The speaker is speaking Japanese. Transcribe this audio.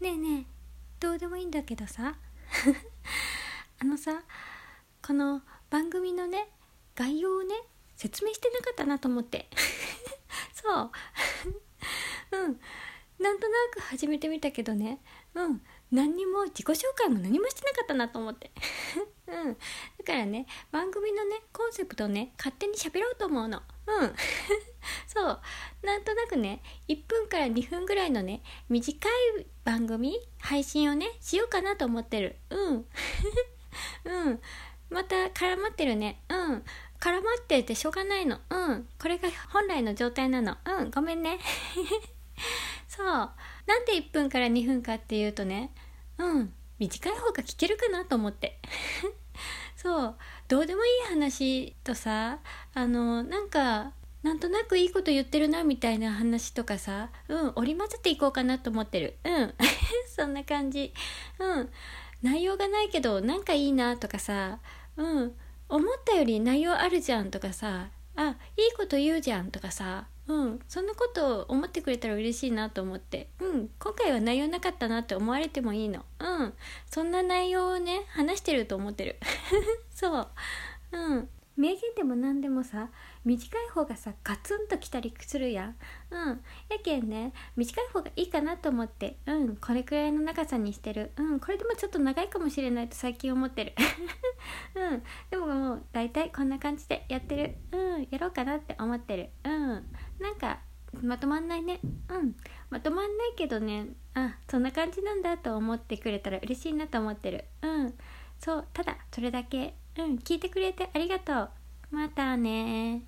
ねえねえどうでもいいんだけどさ。あのさこの番組のね概要をね説明してなかったなと思って。そう。うん。なんとなく始めてみたけどね。うん。何にも自己紹介も何もしてなかったなと思って。うん。だからね番組のねコンセプトをね勝手に喋ろうと思うの。うん。そう。なんとなくね1分から2分ぐらいのね短い番組配信をねしようかなと思ってる。うん。うん。また絡まってるね。うん。絡まっててしょうがないの。うん。これが本来の状態なの。うん。ごめんね。そう。なんで1分から2分かっていうとねうん。短い方が聞けるかなと思って。そう。どうでもいい話とさあのなんかなんとなくいいこと言ってるなみたいな話とかさうん織り交ぜていこうかなと思ってる。うん そんな感じ。うん内容がないけどなんかいいなとかさうん思ったより内容あるじゃんとかさあいいこと言うじゃんとかさうんそんなことを思ってくれたら嬉しいなと思って。うん今回は内容なかったなって思われてもいいの。うんそんな内容をね話してると思ってる。そう。うん。名言でも何でもさ短い方がさガツンときたりするやん。うん。やけんね短い方がいいかなと思って。うん。これくらいの長さにしてる。うん。これでもちょっと長いかもしれないと最近思ってる。うん。でももう大体こんな感じでやってる。うん。やろうかなって思ってる。うん。なんかまとまんないね。うん。まとまんないけどね。あそんな感じなんだと思ってくれたら嬉しいなと思ってる。うん。そう。ただそれだけ。うん聞いてくれてありがとう。またね